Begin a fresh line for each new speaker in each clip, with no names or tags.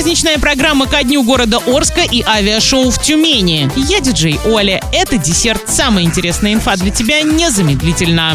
Праздничная программа ко дню города Орска и авиашоу в Тюмени. Я диджей Оля. Это десерт. Самая интересная инфа для тебя незамедлительно.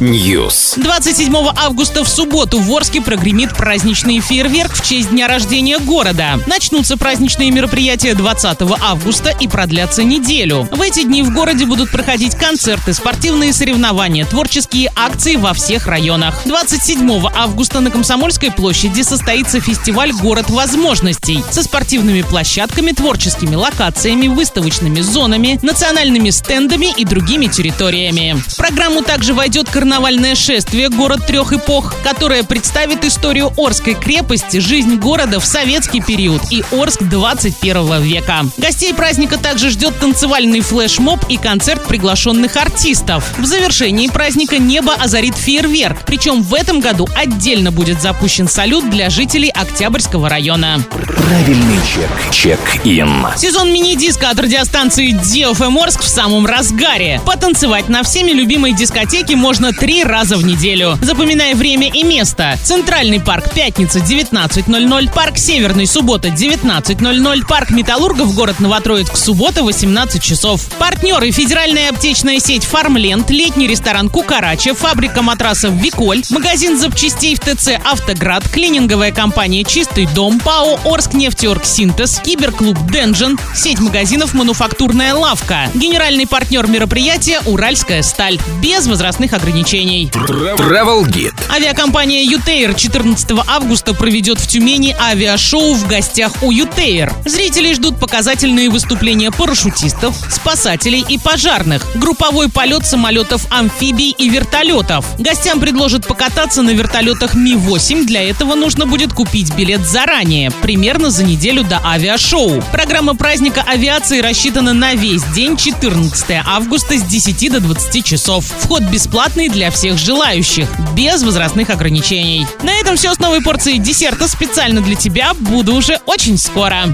News.
27 августа в субботу в Орске прогремит праздничный фейерверк в честь дня рождения города. Начнутся праздничные мероприятия 20 августа и продлятся неделю. В эти дни в городе будут проходить концерты, спортивные соревнования, творческие акции во всех районах. 27 августа на Комсомольской площади состоится фестиваль «Город возможностей» со спортивными площадками, творческими локациями, выставочными зонами, национальными стендами и другими территориями. В программу также войдет карнавальное шествие «Город трех эпох», которое представит историю Орской крепости, жизнь города в советский период и Орск 21 века. Гостей праздника также ждет танцевальный флешмоб и концерт приглашенных артистов. В завершении праздника небо озарит фейерверк, причем в этом году отдельно будет запущен салют для жителей Октябрьского района.
Правильный чек. Чек-ин.
Сезон мини-диска от радиостанции DFM Орск в самом разгаре. Потанцевать на всеми любимой дискотеке можно три раза в неделю. Запоминай время и место. Центральный парк пятница 19.00, парк Северный суббота 19.00, парк Металлургов город Новотроицк суббота 18 часов. Партнеры федеральная аптечная сеть Фармленд, летний ресторан Кукарача, фабрика матрасов Виколь, магазин запчастей в ТЦ Автоград, клининговая компания Чистый дом, ПАО Орск нефтеорг Синтез, киберклуб Денжен, сеть магазинов Мануфактурная лавка. Генеральный партнер мероприятия Уральская сталь. Без возрастных ограничений.
Travel Guide.
Авиакомпания «Ютейр» 14 августа проведет в Тюмени авиашоу в гостях у «Ютейр». Зрители ждут показательные выступления парашютистов, спасателей и пожарных, групповой полет самолетов амфибий и вертолетов. Гостям предложат покататься на вертолетах Ми-8. Для этого нужно будет купить билет заранее, примерно за неделю до авиашоу. Программа праздника авиации рассчитана на весь день 14 августа с 10 до 20 часов. Вход бесплатный для всех желающих, без возрастных ограничений. На этом все с новой порцией десерта специально для тебя. Буду уже очень скоро.